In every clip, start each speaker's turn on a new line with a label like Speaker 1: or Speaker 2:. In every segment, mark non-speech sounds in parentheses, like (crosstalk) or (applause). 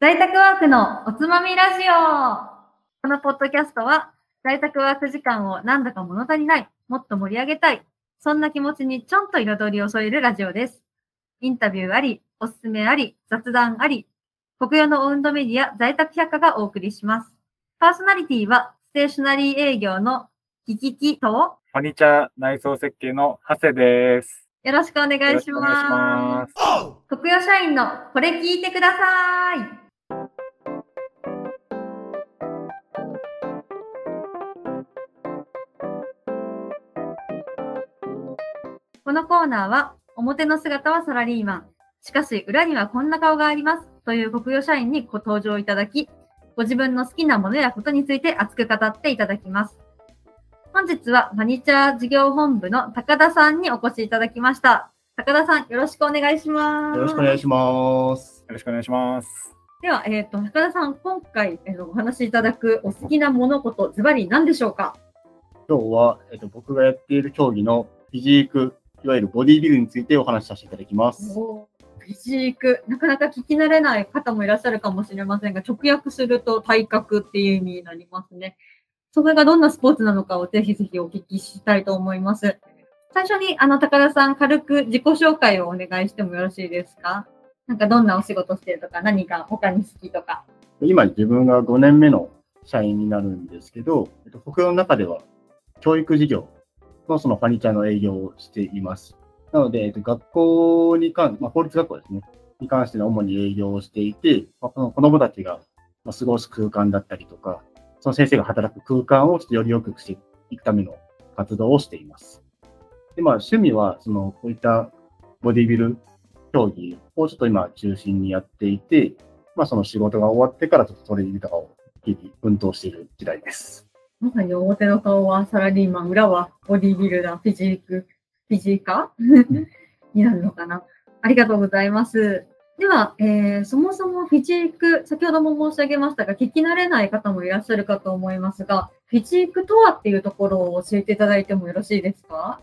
Speaker 1: 在宅ワークのおつまみラジオこのポッドキャストは、在宅ワーク時間をなんだか物足りない、もっと盛り上げたい、そんな気持ちにちょんと彩りを添えるラジオです。インタビューあり、おすすめあり、雑談あり、国用のオウンドメディア在宅百科がお送りします。パーソナリティは、ステーショナリー営業のキキキと、
Speaker 2: ファニチャー内装設計の長谷です。
Speaker 1: よろしくお願いしま。
Speaker 2: ます
Speaker 1: 国用社員のこれ聞いてください。このコーナーは、表の姿はサラリーマン。しかし、裏にはこんな顔があります。という国用社員にご登場いただき、ご自分の好きなものやことについて熱く語っていただきます。本日は、マニチャー事業本部の高田さんにお越しいただきました。高田さん、よろしくお願いします。
Speaker 3: よろしくお願いします。
Speaker 2: よろしくお願いします。
Speaker 1: では、えっ、と、高田さん、今回、えーとお話しいただくお好きな物事、ズバリ何でしょうか？
Speaker 3: 今日は、えっと、僕がやっている競技のフィジーク、いわゆるボディービルについてお話しさせていただきます。
Speaker 1: フィジーク、なかなか聞き慣れない方もいらっしゃるかもしれませんが、直訳すると体格っていう意味になりますね。それがどんなスポーツなのかをぜひぜひお聞きしたいと思います。最初に、あの、高田さん、軽く自己紹介をお願いしてもよろしいですか？なんかどんなお仕事してるとか、何が他に好きとか。
Speaker 3: 今、自分が5年目の社員になるんですけど、えっと、国用の中では教育事業のそのファニチャーの営業をしています。なので、えっと、学校に関、まあ、法律学校ですね、に関しての主に営業をしていて、まあ、この子供たちが過ごす空間だったりとか、その先生が働く空間をちょっとより良くしていくための活動をしています。で、まあ、趣味は、その、こういったボディビル競技をちょっと今中心にやっていて、まあ、その仕事が終わってからちょっとそれに豊かを日々奮闘している時代です。
Speaker 1: まさに表の顔はサラリーマン、裏はボディビルダー、フィジーク、フィジーカー？になるのかな？ありがとうございます。では、えーそもそもフィジーク、先ほども申し上げましたが、聞き慣れない方もいらっしゃるかと思いますが、フィジークとはっていうところを教えていただいてもよろしいですか？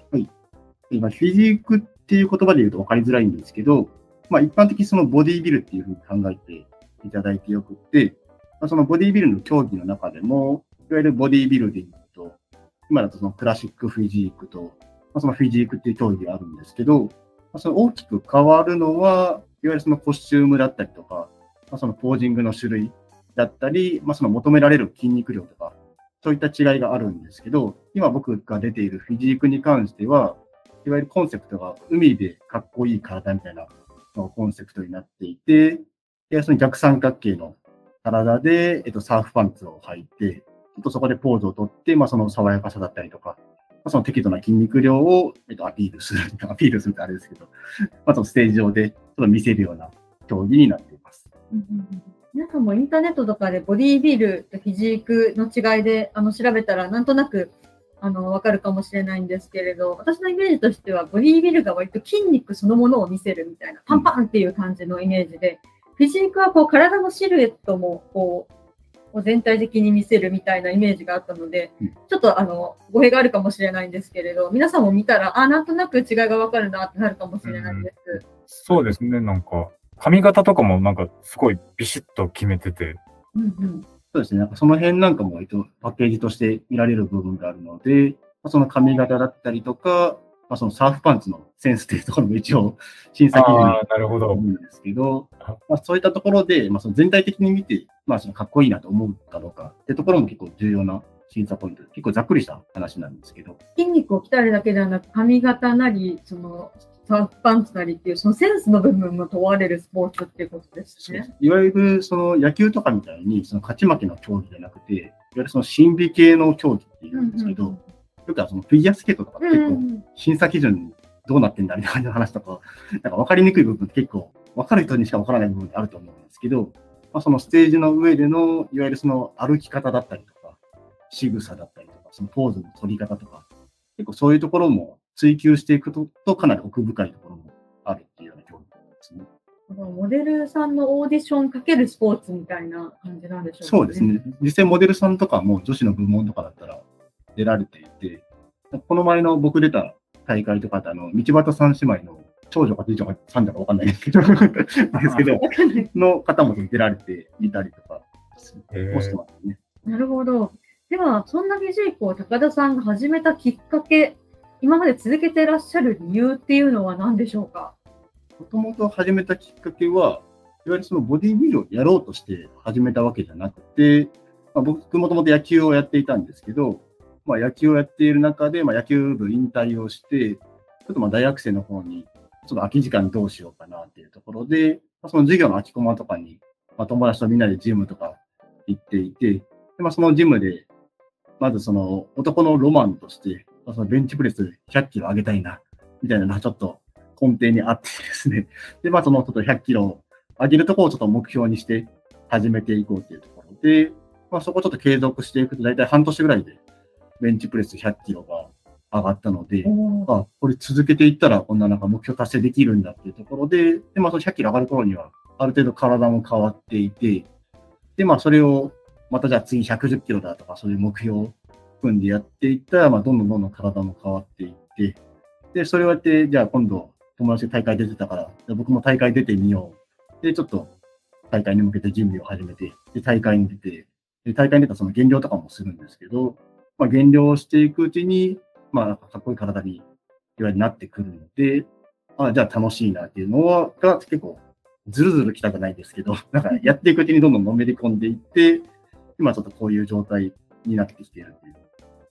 Speaker 3: 今、フィジークっていう言葉で言うと分かりづらいんですけど、まあ、一般的にそのボディービルっていうふうに考えていただいてよくって、まあ、そのボディービルの競技の中でも、いわゆるボディービルで言うと、今だとそのクラシックフィジークと、まあ、そのフィジークっていう競技があるんですけど、まあ、その大きく変わるのは、いわゆるそのコスチュームだったりとか、まあ、そのポージングの種類だったり、まあ、その求められる筋肉量とか、そういった違いがあるんですけど、今僕が出ているフィジークに関しては、いわゆるコンセプトが海でかっこいい体みたいなコンセプトになっていて、でその逆三角形の体で、えっと、サーフパンツを履いて、とそこでポーズをとって、まあ、その爽やかさだったりとか、まあ、その適度な筋肉量を、えっと、アピールする、(laughs) アピールするってあれですけど、まあ、そのステージ上でちょっと見せるような競技になっています。
Speaker 1: 皆さんもインターネットとかでボディービルとフィジークの違いであの調べたらなんとなくあのわかるかもしれないんですけれど、私のイメージとしてはボディービルが割と筋肉そのものを見せるみたいな、パンパンっていう感じのイメージで、フィジークはこう体のシルエットもこうこう全体的に見せるみたいなイメージがあったので、
Speaker 3: うん
Speaker 1: ちょっとあの語弊があるかもしれないんですけれど、皆さんも見たら、あ、なんとなく違いがわかるなってなるかもしれないです。
Speaker 2: そうですね、なんか、髪型とかもなんかすごいビシッと決めてて、
Speaker 1: うんうん
Speaker 3: そうですね。なんかその辺なんかも割とパッケージとして見られる部分があるので、まあ、その髪型だったりとか、まあ、そのサーフパンツのセンスっていうところも一応審査基準
Speaker 2: なるほど。
Speaker 3: 思うんですけど、まあ、そういったところで、まあ、その全体的に見て、まあ、そのかっこいいなと思うかどうかってところも結構重要な審査ポイントで、結構ざっくりした話なんですけど、
Speaker 1: 筋肉を鍛えるだけではなく、髪型なり、その、サーフパンツなりっていう、そのセンスの部分も問われるスポーツっていうことですね。
Speaker 3: いわゆるその野球とかみたいに、その勝ち負けの競技じゃなくて、いわゆるその心理系の競技っていうんですけど、よくはそのフィギュアスケートとか
Speaker 1: うん
Speaker 3: 結構
Speaker 1: うん
Speaker 3: 審査基準どうなってんだみたいな感じの話とか、(laughs) なんか分かりにくい部分って結構、分かる人にしか分からない部分ってあると思うんですけど、まあ、そのステージの上での、いわゆるその歩き方だったりとか、仕草だったりとか、そのポーズの取り方とか、結構そういうところも追求していくと、とかなり奥深いところもあるっていうような競技ですね。
Speaker 1: モデルさんのオーディションかけるスポーツみたいな感じなんでしょうか、
Speaker 3: そうです。ね。実際モデルさんとかも女子の部門とかだったら出られていて、この前の僕出た大会とかってあの、道端三姉妹の長女か次女か三女かわかんないですけど、ですけど、
Speaker 1: わかんない
Speaker 3: の方も出られていたりとか、
Speaker 2: へ
Speaker 3: もして
Speaker 2: ー
Speaker 3: ますね。
Speaker 1: なるほど。では、そんなフィジークを高田さんが始めたきっかけ、今まで続けていらっしゃる理由っていうのは何でしょうか？
Speaker 3: もともと始めたきっかけは、いわゆるそのボディービルをやろうとして始めたわけじゃなくて、まあ、僕もともと野球をやっていたんですけど、まあ、野球をやっている中で、まあ、野球部引退をして、ちょっとまあ大学生の方に、ちょっと空き時間どうしようかなっていうところで、まあ、その授業の空きコマとかに、まあ、友達とみんなでジムとか行っていて、でまあ、そのジムで、まずその男のロマンとして、まあ、そのベンチプレス100キロ上げたいな、みたいなのがちょっと根底にあって (laughs) ですね。で、まあそのちょっと100キロ上げるところをちょっと目標にして始めていこうというところで、まあそこをちょっと継続していくと大体半年ぐらいでベンチプレス100キロが上がったので、あ、これ続けていったらこんななんか目標達成できるんだっていうところで、で、まあその100キロ上がる頃にはある程度体も変わっていて、で、まあそれをまたじゃあ次110キロだとかそういう目標を組んでやっていったら、まあどんどんどんどん体も変わっていって、で、それをやって、じゃあ今度友達で大会出てたから、じゃあ僕も大会出てみよう。で、ちょっと大会に向けて準備を始めて、で、大会に出て、で、大会に出たらその減量とかもするんですけど、まあ減量をしていくうちに、まあなんかかっこいい体にいわゆるなってくるので、あじゃあ楽しいなっていうのは、が結構ずるずる来たくないですけど、(laughs) なんかやっていくうちにどんどんのめり込んでいって、今ちょっとこういう状態になってきているという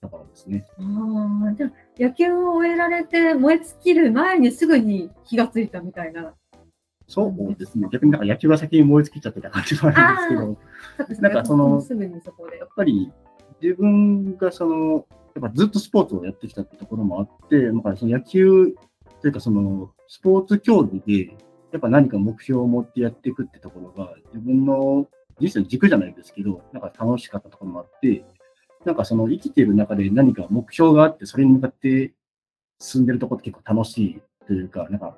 Speaker 3: ところですね。
Speaker 1: ああ、じゃあ野球を終えられて燃え尽きる前にすぐに気がついたみたいな。
Speaker 3: そうですね。逆になんか野球が先に燃え尽きちゃってた感じもあるんですけど、なんかその
Speaker 1: すぐにそこで
Speaker 3: や。っぱり自分がその、やっぱずっとスポーツをやってきたってところもあって、なんかその野球というかそのスポーツ競技で、やっぱ何か目標を持ってやっていくってところが、自分の人生の軸じゃないですけど、なんか楽しかったところもあって、なんかその生きている中で何か目標があって、それに向かって進んでるところって結構楽しいというか、なんか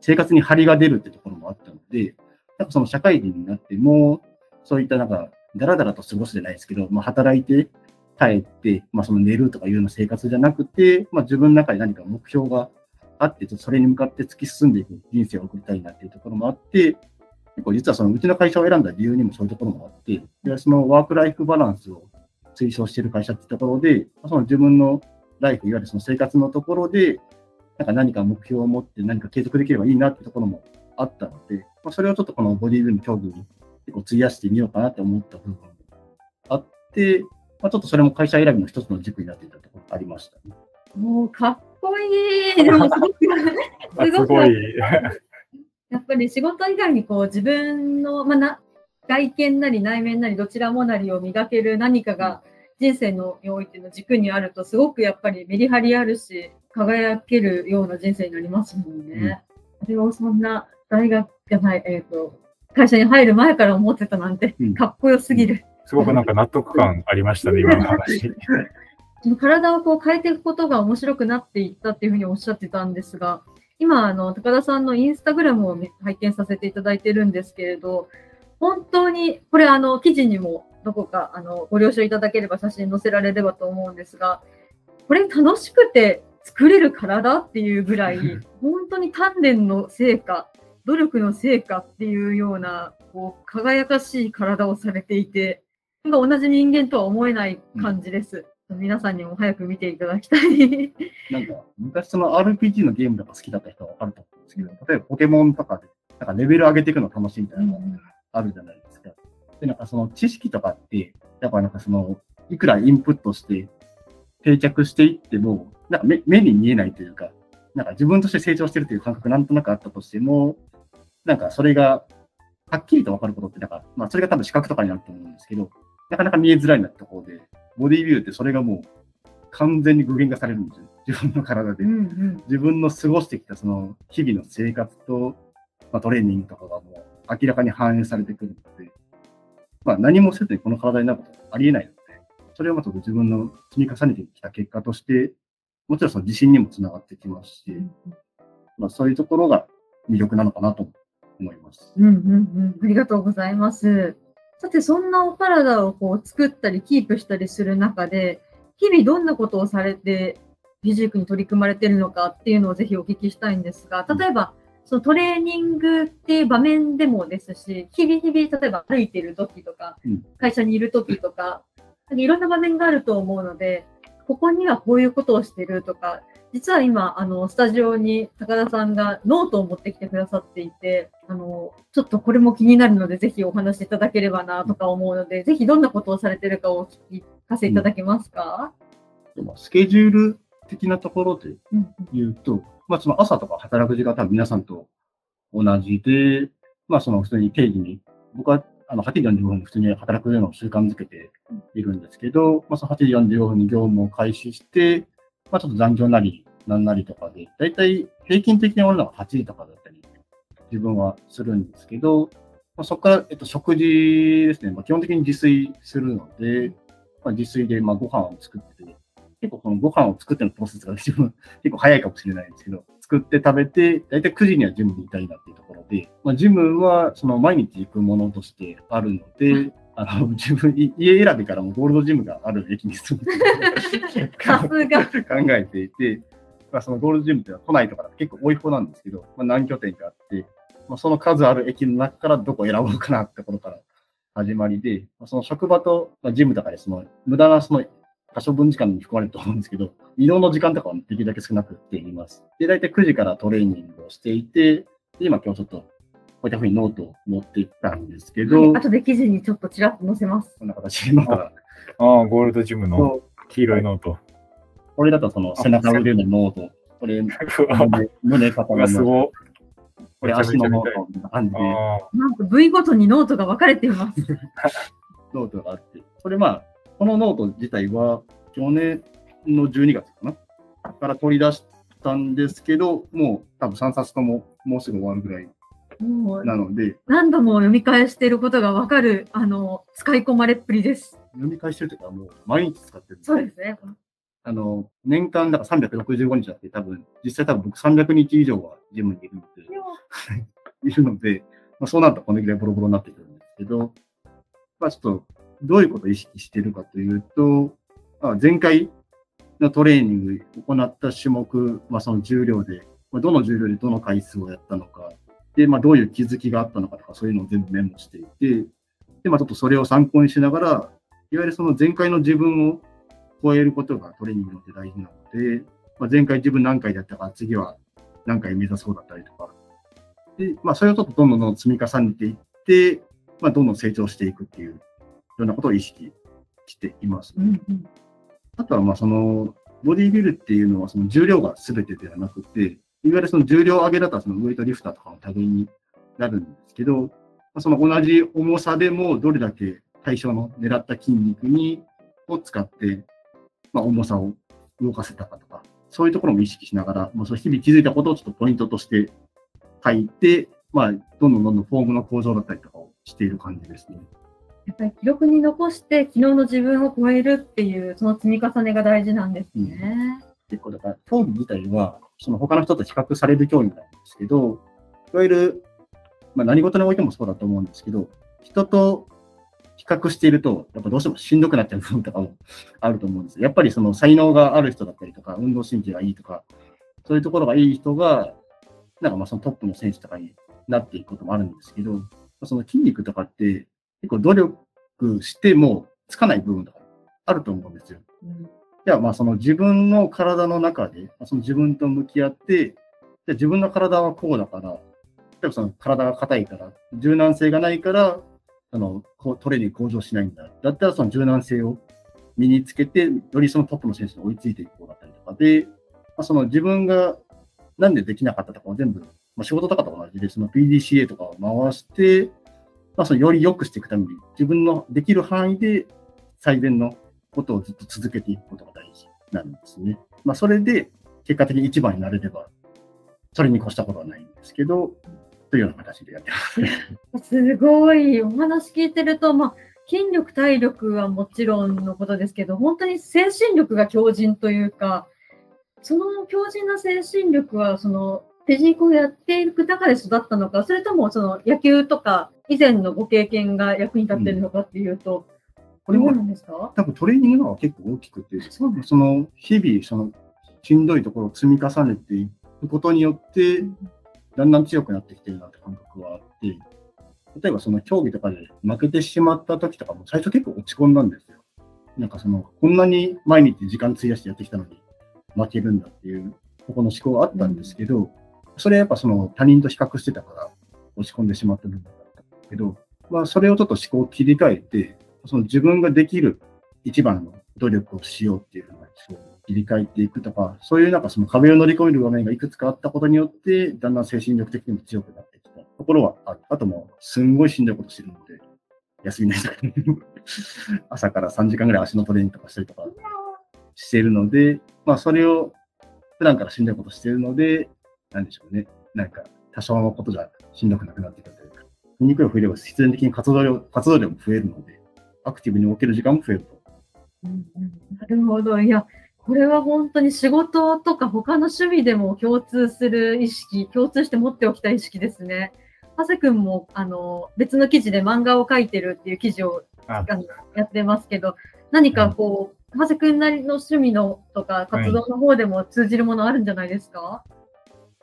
Speaker 3: 生活に張りが出るってところもあったので、なんかその社会人になっても、そういったなんか、だらだらと過ごすじゃないですけど、まあ働いて帰って、まあその寝るとかいうような生活じゃなくて、まあ自分の中で何か目標があって、それに向かって突き進んでいく人生を送りたいなっていうところもあって、結構実はそのうちの会社を選んだ理由にもそういうところもあって、でそのワークライフバランスを推奨している会社っていうところで、その自分のライフ、いわゆるその生活のところで、なんか何か目標を持って何か継続できればいいなってところもあったので、まあ、それをちょっとこのボディービルの競技に結構費やしてみようかなって思った部分もあって、まあ、ちょっとそれも会社選びの一つの軸になっていたところがありましたね。
Speaker 1: もうかっこいい。(laughs) でもすごく、
Speaker 2: あ
Speaker 1: すごく
Speaker 2: すごい。(laughs)
Speaker 1: やっぱり仕事以外にこう自分の、まあ、な外見なり内面なりどちらもなりを磨ける何かが人生のにおいての軸にあるとすごくやっぱりメリハリあるし輝けるような人生になりますもんね。それをそんな大学じゃない、えっ、と、会社に入る前から思ってたなんて
Speaker 3: うん
Speaker 1: かっこよすぎる。
Speaker 2: すごくなんか納得感ありましたね、今の話。(laughs)
Speaker 1: 体をこう変えていくことが面白くなっていったっていうふうにおっしゃってたんですが、今、あの、高田さんのインスタグラムをね拝見させていただいてるんですけれど、本当に、これあの、記事にもどこか、あの、ご了承いただければ写真載せられればと思うんですが、これ楽しくて作れる体っていうぐらい、本当に鍛錬の成果、努力の成果っていうような、こう、輝かしい体をされていて、なんか同じ人間とは思えない感じです。皆さんにも早く見ていただきたい。(laughs)
Speaker 3: なんか、昔その RPG のゲームとか好きだった人はわかると思うんですけど、例えばポケモンとかで、なんかレベル上げていくの楽しいみたいなのがあるじゃないですか。で、なんかその知識とかって、やっぱなんかその、いくらインプットして定着していっても、なんか目目に見えないというか、なんか自分として成長してるという感覚なんとなくあったとしても、なんかそれがはっきりと分かることって、なんか、まあそれが多分視覚とかになると思うんですけど、なかなか見えづらいなってところで、ボディビューってそれがもう完全に具現化されるんですよ。自分の体で
Speaker 1: う。んうん
Speaker 3: 自分の過ごしてきたその日々の生活と、まあ、トレーニングとかがもう明らかに反映されてくるので、まあ、何もせずにこの体になることはありえないので、それをまず自分の積み重ねてきた結果として、もちろんその自信にもつながってきますし、まあ、そういうところが魅力なのかなと思います。
Speaker 1: うんうんうん。ありがとうございます。さて、そんなお体をこう作ったりキープしたりする中で、日々どんなことをされてフィジークに取り組まれてるのかっていうのをぜひお聞きしたいんですが、例えば、そのトレーニングっていう場面でもですし、日々日々、例えば歩いてる時とか
Speaker 3: うん、
Speaker 1: 会社にいる時とか、いろんな場面があると思うので、ここにはこういうことをしてるとか、実は今、あの、スタジオに高田さんがノートを持ってきてくださっていて、あの、ちょっとこれも気になるので、ぜひお話しいただければなとか思うので、ぜひどんなことをされてるかをお聞かせいただけますか、
Speaker 3: でもスケジュール的なところで
Speaker 1: うん
Speaker 3: 言うと、まあ、その朝とか働く時間は多分皆さんと同じで、まあ、その普通に定義に、僕はあの8時45分に普通に働くのを習慣づけているんですけど、まあ、その8時45分に業務を開始して、まあ、ちょっと残業なり、なんなりとかで、だいたい平均的に終わるのが8時とかだったり、自分はするんですけど、まあ、そこから、えっと、食事ですね、まあ、基本的に自炊するので、まあ、自炊でまあご飯を作って、結構このご飯を作ってのプロセスが自分結構早いかもしれないんですけど、作って食べて、だいたい9時にはジムにいたいなっていうところで、まあ、ジムはその毎日行くものとしてあるので、あの自分、い家選びからもゴールドジムがある駅に住んで (laughs)
Speaker 1: さすが。
Speaker 3: 考えていて、まあ、そのゴールドジムっていうのは都内とかだと結構多い方なんですけど、まあ、何拠点かあって、まあ、その数ある駅の中からどこを選ぼうかなってところから始まりで、まあ、その職場と、まあ、ジムとかでその無駄なその可処分時間に含まれると思うんですけど、移動の時間とかはできるだけ少なくしています。で、大体9時からトレーニングをしていて、で今今日ちょっとこういったふうにノートを持っていったんですけど、
Speaker 1: はい、後で記事にちょっとちらっと載せます。
Speaker 3: こんな形でノ (laughs) ートが、
Speaker 2: ああ、ゴールドジムの黄色いノート。
Speaker 3: これだとその背中腕のノート、これ (laughs) 胸、胸肩のノート
Speaker 2: すご
Speaker 3: これ足のノートみたいな感じで、
Speaker 2: あ
Speaker 1: なんと部位ごとにノートが分かれています。(laughs)
Speaker 3: ノートがあって、これまあ、このノート自体は去年の12月かな。から取り出したんですけど、もう多分3冊とももうすぐ終わるぐらいなので、
Speaker 1: 何度も読み返していることが分かる、あの、使い込まれっぷりです。
Speaker 3: 読み返してるというかもう毎日使ってるん
Speaker 1: そうですね。
Speaker 3: あの、年間だから365日だって多分、実際多分僕300日以上はジムにいるので、(laughs) いるので、まあ、そうなるとこのぐらいボロボロになってくるんですけど、まあちょっと、どういうことを意識しているかというと、まあ、前回のトレーニング行った種目、まあその重量で、まあ、どの重量でどの回数をやったのか、で、まあどういう気づきがあったのかとか、そういうのを全部メモしていて、で、まあちょっとそれを参考にしながら、いわゆるその前回の自分を超えることがトレーニングによって大事なので、まあ、前回自分何回だったか、次は何回目指そうだったりとか、で、まあ、それをちょっとどんどんどんどん積み重ねていって、まあ、どんどん成長していくっていうようなことを意識しています。
Speaker 1: うんうん
Speaker 3: あとは、まあ、その、ボディビルっていうのは、その重量が全てではなくて、いわゆるその重量上げだったら、そのウェイトリフターとかの類になるんですけど、まあその同じ重さでも、どれだけ対象の狙った筋肉に、を使って、まあ、重さを動かせたかとか、そういうところも意識しながら、まあ、その日々気づいたことをちょっとポイントとして書いて、まあ、どんどんどんどんフォームの構造だったりとかをしている感じですね。
Speaker 1: やっぱり記録に残して昨日の自分を超えるっていうその積み重ねが大事なんですね。
Speaker 3: 結構だから、競技自体は、その他の人と比較される競技なんですけど、いわゆる、まあ、何事においてもそうだと思うんですけど、人と比較していると、やっぱどうしてもしんどくなっちゃう部分とかもあると思うんです。やっぱりその才能がある人だったりとか、運動神経がいいとか、そういうところがいい人が、なんかまあそのトップの選手とかになっていくこともあるんですけど、その筋肉とかって結構努力してもつかない部分とかあると思うんですよ。
Speaker 1: うん
Speaker 3: じゃあまあその自分の体の中で、その自分と向き合って、じゃあ自分の体はこうだから、例えばその体が硬いから、柔軟性がないから、あのこうトレーニング向上しないんだ。だったらその柔軟性を身につけて、よりそのトップの選手に追いついていこうだったりとかで、まあ、その自分がなんでできなかったとかを全部、まあ、仕事とかと同じで、その PDCA とかを回して、まあ、そのより良くしていくために、自分のできる範囲で最善のことをずっと続けていくことが大事なんですね。まあ、それで結果的に一番になれれば、それに越したことはないんですけど、というような形でやってます。(laughs)
Speaker 1: すごい。お話聞いてると、まあ、筋力、体力はもちろんのことですけど、本当に精神力が強靭というか、その強靭な精神力は、その、フィジークをやっていく中で育ったのか、それともその野球とか以前のご経験が役に立っているのかっていうと、うんですか？
Speaker 3: 多分トレーニングの方が結構大きくて、その日々、そのしんどいところを積み重ねていくことによって、だんだん強くなってきてるなって感覚はあって、例えばその競技とかで負けてしまった時とかも最初結構落ち込んだんですよ。なんかその、こんなに毎日時間費やしてやってきたのに負けるんだっていう、ここの思考があったんですけど、それはやっぱその他人と比較してたから落ち込んでしまった部分だったんですけど、まあそれをちょっと思考を切り替えて、その自分ができる一番の努力をしようっていうふうな思考を切り替えていくとか、そういうなんかその壁を乗り越える場面がいくつかあったことによって、だんだん精神力的にも強くなってきたところはある。あとも、すんごいしんどいことしてるので、休みないとか、朝から3時間ぐらい足のトレーニングとかしたりとかしてるので、まあそれを普段からしんどいことしてるので、なんでしょうね。なんか多少のことじゃしんどくなくなってくるというか、筋肉量増えれば必然的に活動量、活動量も増えるので、アクティブに動ける時間も増えると。
Speaker 1: うんうんなるほど。いや、これは本当に仕事とか他の趣味でも共通する意識、共通して持っておきたい意識ですね。ハセ君もあの別の記事で漫画を描いてるっていう記事を
Speaker 2: あ
Speaker 1: やってますけど、何かこう、ハセ君なりの趣味のとか活動の方でも通じるものあるんじゃないですか、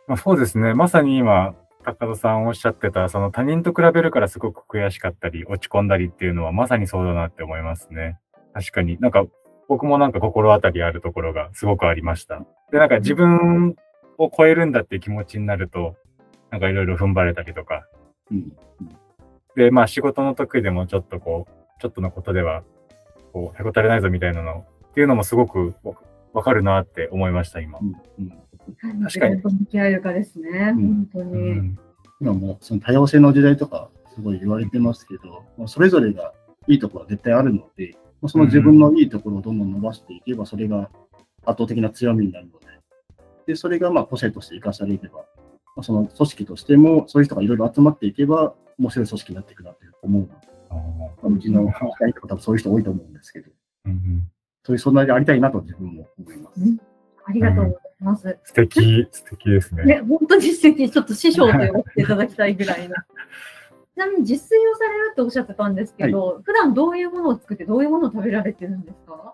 Speaker 2: まあ、そうですね。まさに今、高田さんおっしゃってた、その他人と比べるからすごく悔しかったり、落ち込んだりっていうのはまさにそうだなって思いますね。確かになんか、僕もなんか心当たりあるところがすごくありました。で、なんか自分を超えるんだっていう気持ちになると、なんかいろいろ踏ん張れたりとか。
Speaker 3: うん。
Speaker 2: で、まあ仕事の時でもちょっとこう、ちょっとのことでは、こう、へこたれないぞみたいなのっていうのもすごくわわかるなって思いました、今
Speaker 3: う。ん。うん。
Speaker 2: 確かに
Speaker 1: 向き合えるかですね。
Speaker 3: うん
Speaker 1: 本当
Speaker 2: う
Speaker 1: に。
Speaker 2: ん。
Speaker 3: 今もその多様性の時代とかすごい言われてますけど、まあそれぞれがいいところは絶対あるので、まあその自分のいいところをどんどん伸ばしていけば、それが圧倒的な強みになるので、で、それがまあ個性として生かされれば、まあ、その組織としてもそういう人がいろいろ集まっていけば、面白い組織になっていくなって思うので、
Speaker 2: あー
Speaker 3: まあうちの会社員とか多分そういう人多いと思うんですけど、
Speaker 2: うんうん
Speaker 3: そういう存在でありたいなと自分も思います。
Speaker 1: うんありがとうございます。
Speaker 2: 素敵、素敵ですね。
Speaker 1: ね、本当に素敵。ちょっと師匠と呼っていただきたいぐらいの。(laughs) ちなみに自炊をされるっておっしゃってたんですけど、普段どういうものを作ってどういうものを食べられてるんですか？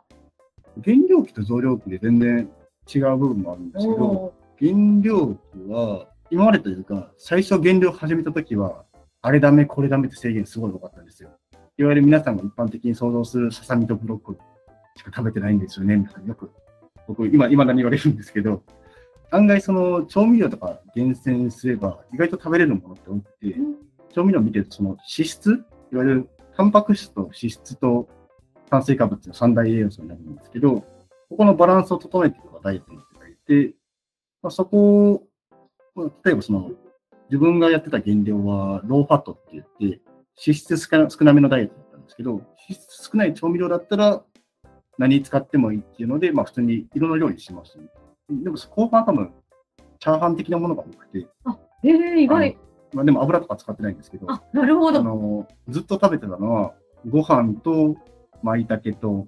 Speaker 3: 原料機と増量機で全然違う部分もあるんですけど、
Speaker 1: お
Speaker 3: 原料機は、今までというか、最初原料始めたときは、あれダメ、これダメって制限すごい多かったんですよ。いわゆる皆さんが一般的に想像するささみとブロッコリーしか食べてないんですよね、よく、僕、今、今だに言われるんですけど、案外その調味料とか厳選すれば、意外と食べれるものって多くて、調味料を見てると、その脂質、いわゆるタンパク質と脂質と炭水化物の三大栄養素になるんですけど、ここのバランスを整えていくのがダイエットにいただいて、まあ、そこを、まあ例えばその、自分がやってた減量はローファットって言って、脂質少な少なめのダイエットだったんですけど、脂質少ない調味料だったら何使ってもいいっていうので、まあ普通にいろんな料理します、ね。でも後半は多分、チャーハン的なものが多くて、
Speaker 1: えー、意外。
Speaker 3: まあでも油とか使ってないんですけど、
Speaker 1: あ、なるほ
Speaker 3: あ
Speaker 1: ど。
Speaker 3: の、ずっと食べてたのは、ご飯と、舞茸と、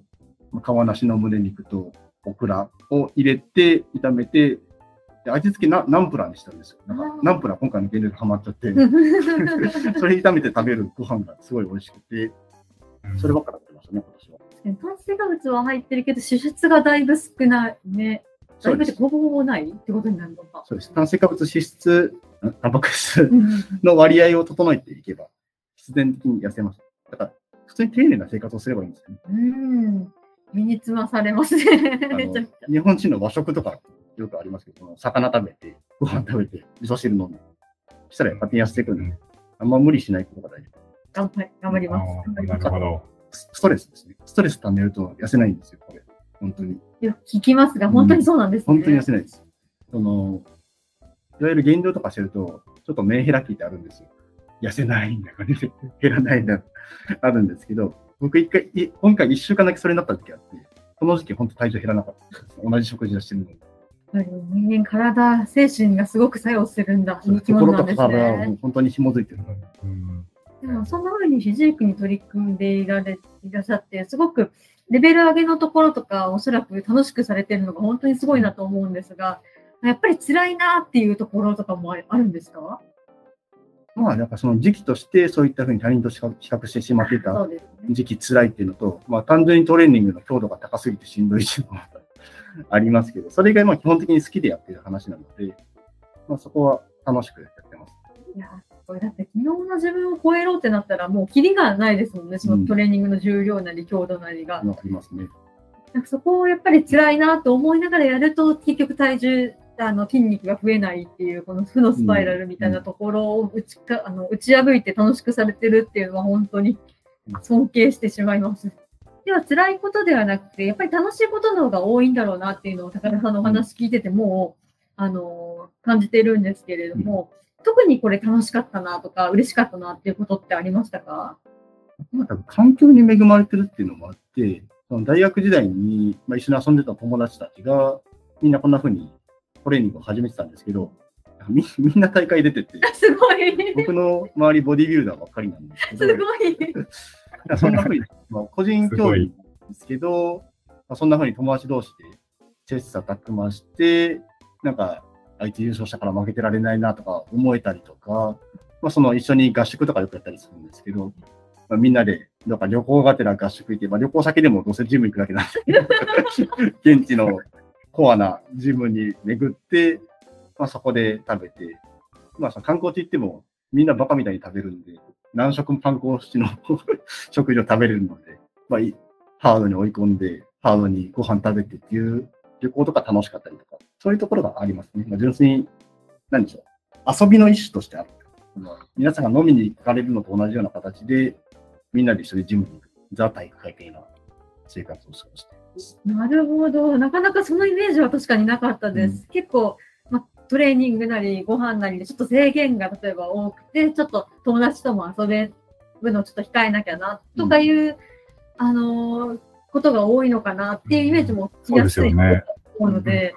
Speaker 3: まあ皮なしの胸肉と、オクラを入れて、炒めて、で味付けなナンプラーにしたんですよ。なんかナンプラー今回の原料でハマっちゃって、(laughs) それ炒めて食べるご飯がすごい美味しくて、
Speaker 2: うん
Speaker 3: そればっか食べてましたね、今年は。
Speaker 1: 炭水化物は入ってるけど、脂質がだいぶ少ないね。だいうぶ。ほぼほぼないってことになるのか。
Speaker 3: そうです。炭水化物、脂質、んタンパク質
Speaker 1: うん
Speaker 3: の割合を整えていけば、必然的に痩せます。だから、普通に丁寧な生活をすればいいんですよね。
Speaker 1: うん。身につまされますね。
Speaker 3: あ (laughs)
Speaker 1: めちゃ
Speaker 3: の
Speaker 1: くちゃ。
Speaker 3: 日本人の和食とかよくありますけど、その魚食べて、ご飯食べて、味噌汁飲んで、そしたら勝手に痩せていくんで、あんま無理しないことが大事。
Speaker 1: 頑張り頑張ります。
Speaker 2: なるほど。
Speaker 3: スストレスですね。ストレス溜めると痩せないんですよ、これ。本当に。
Speaker 1: よく聞きますが、本当にそうなんですね。
Speaker 3: 本当に痩せないです。その、いわゆる減量とかしてると、ちょっと目開きってあるんですよ。痩せないんだよね。減らないんだ。あるんですけど、僕一回、い今回一週間だけそれになった時あって、この時期本当体重減らなかったです。同じ食事をしてるのに。
Speaker 1: 人間、体、精神がすごく作用するんだ。
Speaker 3: 心と体は。本当に紐づいてる。
Speaker 2: うん
Speaker 1: でも、そんな風にフィジークに取り組んでいられいらっしゃって、すごくレベル上げのところとか、おそらく楽しくされてるのが本当にすごいなと思うんですが、やっぱり辛いなっていうところとかもああるんですか？
Speaker 3: まあ、なんかその時期として、そういったふうに他人と比較してしまってた。時期辛いっていうのと、まあ、単純にトレーニングの強度が高すぎてしんどいっていうのが (laughs) ありますけど、それがまあ基本的に好きでやってる話なので、まあ、そこは楽しくやってます。
Speaker 1: いや、これだって昨日の自分を超えろってなったらもうキリがないですもんね。そのトレーニングの重量なり強度なりが。
Speaker 3: ありますね。
Speaker 1: なんかそこをやっぱり辛いなと思いながらやると結局体重あの筋肉が増えないっていうこの負のスパイラルみたいなところを打ちか、あの打ち破いて楽しくされてるっていうのは本当に尊敬してしまいます。では辛いことではなくてやっぱり楽しいことの方が多いんだろうなっていうのを高田さんのお話聞いてても、あの感じてるんですけれども、特にこれ楽しかったなとか嬉しかったなっていうことってありましたか？
Speaker 3: まあ、多分環境に恵まれてるっていうのもあって、その大学時代に、まあ、一緒に遊んでた友達たちが、みんなこんな風にトレーニングを始めてたんですけど、みみんな大会出てて、
Speaker 1: すごい。
Speaker 3: 僕の周りボディビルダーばっかりなんですけど、
Speaker 1: すごい。(laughs)
Speaker 3: そんな風に、まあ、個人競技ですけど、まあ、そんな風に友達同士で切磋琢磨して、なんか、あいつ優勝したから負けてられないなとか思えたりとか、まあ、その一緒に合宿とかよくやったりするんですけど、まあ、みんなで、なんか旅行がてら合宿行って、まあ、旅行先でもどうせジム行くだけなんですけど、(laughs) 現地のコアなジムに巡って、まあ、そこで食べて、まあ、その観光地行ってもみんなバカみたいに食べるんで、何食も観光地の (laughs) 食事を食べれるので、まあ、ハードに追い込んで、ハードにご飯食べてっていう旅行とか楽しかったりとか、そういうところがありますね。まあ、純粋に、何でしょう。遊びの一種としてある。まあ皆さんが飲みに行かれるのと同じような形で、みんなで一緒にジムに行く、ザ体育会系な生活を過ごしています。
Speaker 1: なるほど。なかなかそのイメージは確かになかったです。結構、ま、トレーニングなりご飯なりでちょっと制限が例えば多くて、ちょっと友達とも遊べるのをちょっと控えなきゃなとかいう、あのーことが多いのかなっていうイメージもつき
Speaker 2: そうです
Speaker 1: やすいと
Speaker 2: よね。
Speaker 1: 思うので、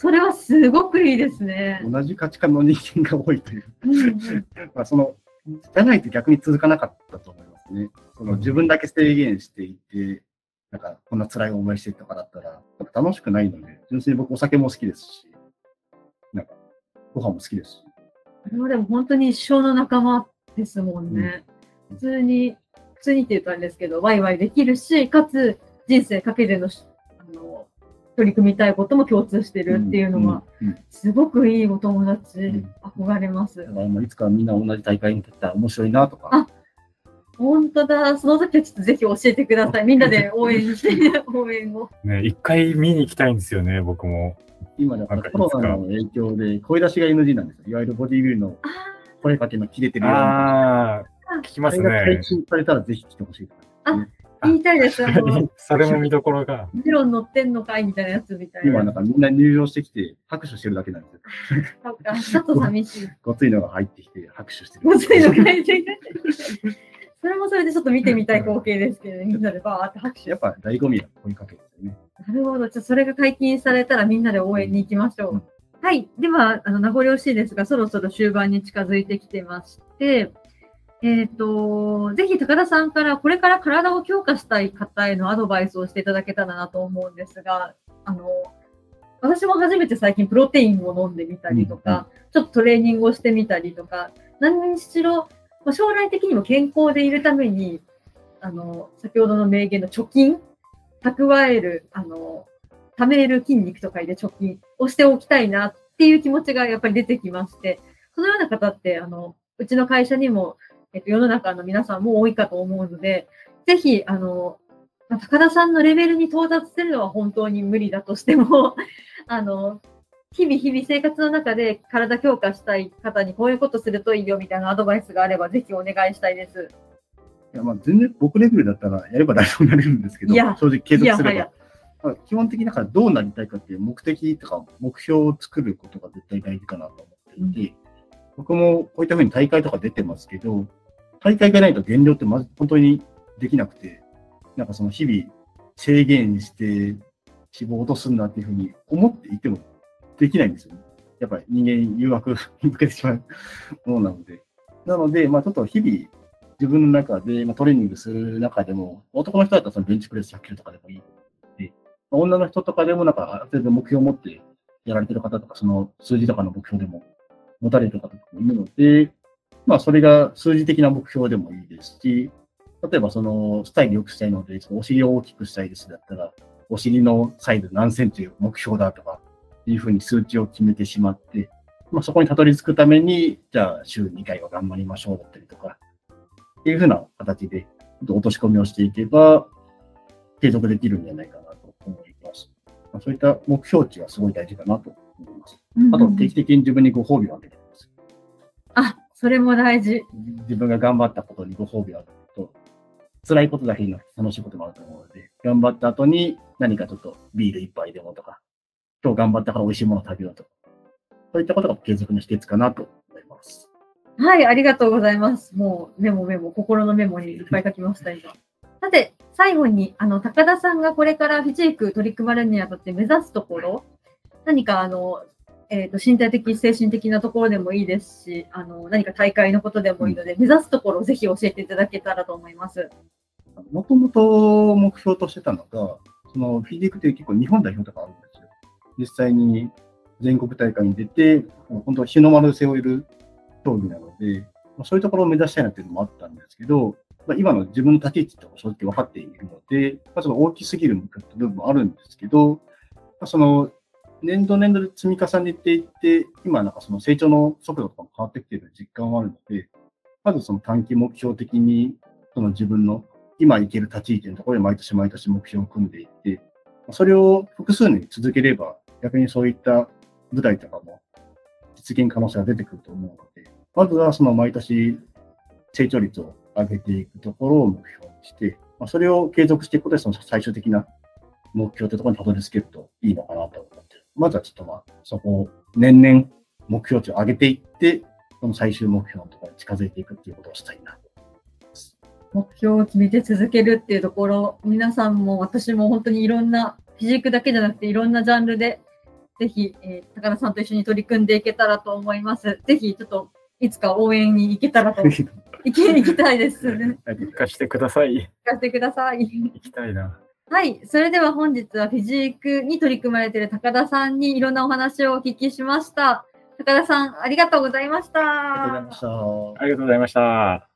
Speaker 1: それはすごくいいですね。
Speaker 3: 同じ価値観の人間が多いという。
Speaker 1: うんうん (laughs)
Speaker 3: まあ、その、じゃないと逆に続かなかったと思いますね。その自分だけ制限していて、なんかこんな辛い思いしてとかだったら、楽しくないので、純粋に僕お酒も好きですし、なんかご飯も好きですし、
Speaker 1: でも本当に一生の仲間ですもんね。普通に、普通にって言うとあれですけど、ワイワイできるし、かつ人生かけての取り組みたいことも共通してるっていうのは、すごくいいお友達、
Speaker 3: ん
Speaker 1: 憧れます
Speaker 3: だ。からまあいつかみんな同じ大会に出たら面白いなとか、
Speaker 1: あ本当だ、その時はちょっとぜひ教えてください。みんなで応援して、(laughs) 応援を。
Speaker 2: ね、一回見に行きたいんですよね、僕も。
Speaker 3: 今だか
Speaker 2: なんか
Speaker 3: らコロナの影響で声出しが NG なんですよ。いわゆるボディビルの
Speaker 1: あ
Speaker 3: 声かけの切れてるような。
Speaker 2: ああ、聞きます
Speaker 3: あれが解
Speaker 2: ね。
Speaker 3: 禁されたらぜひ来てほしいね。
Speaker 1: あ言いたいです。
Speaker 2: それも見どころが。
Speaker 1: メロン乗ってんのかいみたいなやつみたいな。
Speaker 3: 今なんかみんな入場してきて拍手してるだけなんですよ。
Speaker 1: ちょっと寂しい。
Speaker 3: ごついのが入ってきて拍手してる。
Speaker 1: もついの書いてる。それもそれでちょっと見てみたい光景ですけど、みんなでバーって拍手。
Speaker 3: やっぱ醍醐味は声かけですよね。
Speaker 1: なるほど。じゃあそれが解禁されたらみんなで応援に行きましょう。
Speaker 3: うん
Speaker 1: はい。では、あの、名残惜しいですが、そろそろ終盤に近づいてきてまして、えっ、と、ぜひ高田さんからこれから体を強化したい方へのアドバイスをしていただけたらなと思うんですが、あの、私も初めて最近プロテインを飲んでみたりとか、ちょっとトレーニングをしてみたりとか、何にしろ、まあ将来的にも健康でいるために、あの、先ほどの名言の貯金、蓄える、あの、貯める筋肉とかで貯金をしておきたいなっていう気持ちがやっぱり出てきまして、そのような方って、あの、うちの会社にも、えっと、世の中の皆さんも多いかと思うので、ぜひ、あの、まあ高田さんのレベルに到達するのは本当に無理だとしても、(laughs) あの、日々日々生活の中で体強化したい方にこういうことするといいよみたいなアドバイスがあればぜひお願いしたいです。
Speaker 3: いやまあ全然僕レベルだったらやれば大丈夫になれるんですけど、正直継続すれば。まあ基本的にだからどうなりたいかっていう目的とか目標を作ることが絶対大事かなと思っていて、僕もこういったふうに大会とか出てますけど、大会がないと減量ってまず本当にできなくて、なんかその日々制限して脂肪を落とすんだっていうふうに思っていてもできないんですよね。やっぱり人間誘惑に向けてしまうものなので。なので、まあちょっと日々自分の中で、まあ、トレーニングする中でも、男の人だったらそのベンチプレス100キロとかでもいいで、女の人とかでもなんかある程度目標を持ってやられてる方とか、その数字とかの目標でも持たれてる方とかもいるので、まあそれが数字的な目標でもいいですし、例えばそのスタイル良くしたいので、お尻を大きくしたいですだったら、お尻のサイズ何センチ目標だとか、いうふうに数値を決めてしまって、まあ、そこにたどり着くために、じゃあ週2回は頑張りましょうだったりとか、っていうふうな形で落とし込みをしていけば、継続できるんじゃないかなと思います。まあ、そういった目標値はすごい大事かなと思います。あと、定期的に自分にご褒美をあげてます。
Speaker 1: あ、それも大事。
Speaker 3: 自分が頑張ったことにご褒美をあげると、辛いことだけになって楽しいこともあると思うので、頑張った後に何かちょっとビール一杯でもとか、今日頑張ったから美味しいものを食べようとか、そういったことが継続の秘訣かなと思います。
Speaker 1: はい、ありがとうございます。もうメモメモ、心のメモにいっぱい書きました、今。さて、最後に、あの、高田さんがこれからフィジーク取り組まれるにあたって目指すところ、何かあの、えっ、と、身体的、精神的なところでもいいですし、あの、何か大会のことでもいいので、目指すところをぜひ教えていただけたらと思います。
Speaker 3: もともと目標としてたのが、そのフィジークって結構日本代表とかあるんですよ。実際に全国大会に出て、本当日の丸背負える競技なので、まあそういうところを目指したいなっていうのもあったんですけど、まあ、今の自分の立ち位置とか正直分かっているので、まあ、その大きすぎる部分もあるんですけど、まあ、その年度年度で積み重ねていって、今なんかその成長の速度とかも変わってきている実感はあるので、まずその短期目標的に、その自分の今いける立ち位置のところで毎年毎年目標を組んでいって、それを複数年続ければ、逆にそういった舞台とかも実現可能性が出てくると思うので、まずはその毎年成長率を上げていくところを目標にして、ま、それを継続していくことで、その最終的な目標というところにたどり着けるといいのかなと思ってる。まずはちょっとまあ、そこを年々目標値を上げていって、その最終目標のところに近づいていくっていうことをしたいな
Speaker 1: 目標を決めて続けるっていうところ、皆さんも私も本当にいろんな、フィジークだけじゃなくていろんなジャンルで、ぜひ、えー、高田さんと一緒に取り組んでいけたらと思います。ぜひ、ちょっと、いつか応援に行けたらと、(laughs) 行け、行きたいですね。
Speaker 2: 行かしてください。
Speaker 1: 行かせてください。
Speaker 2: 行きたいな。
Speaker 1: はい。それでは本日はフィジークに取り組まれている高田さんにいろんなお話をお聞きしました。高田さん、ありがとうございました。
Speaker 3: ありがとうございました。
Speaker 2: ありがとうございました。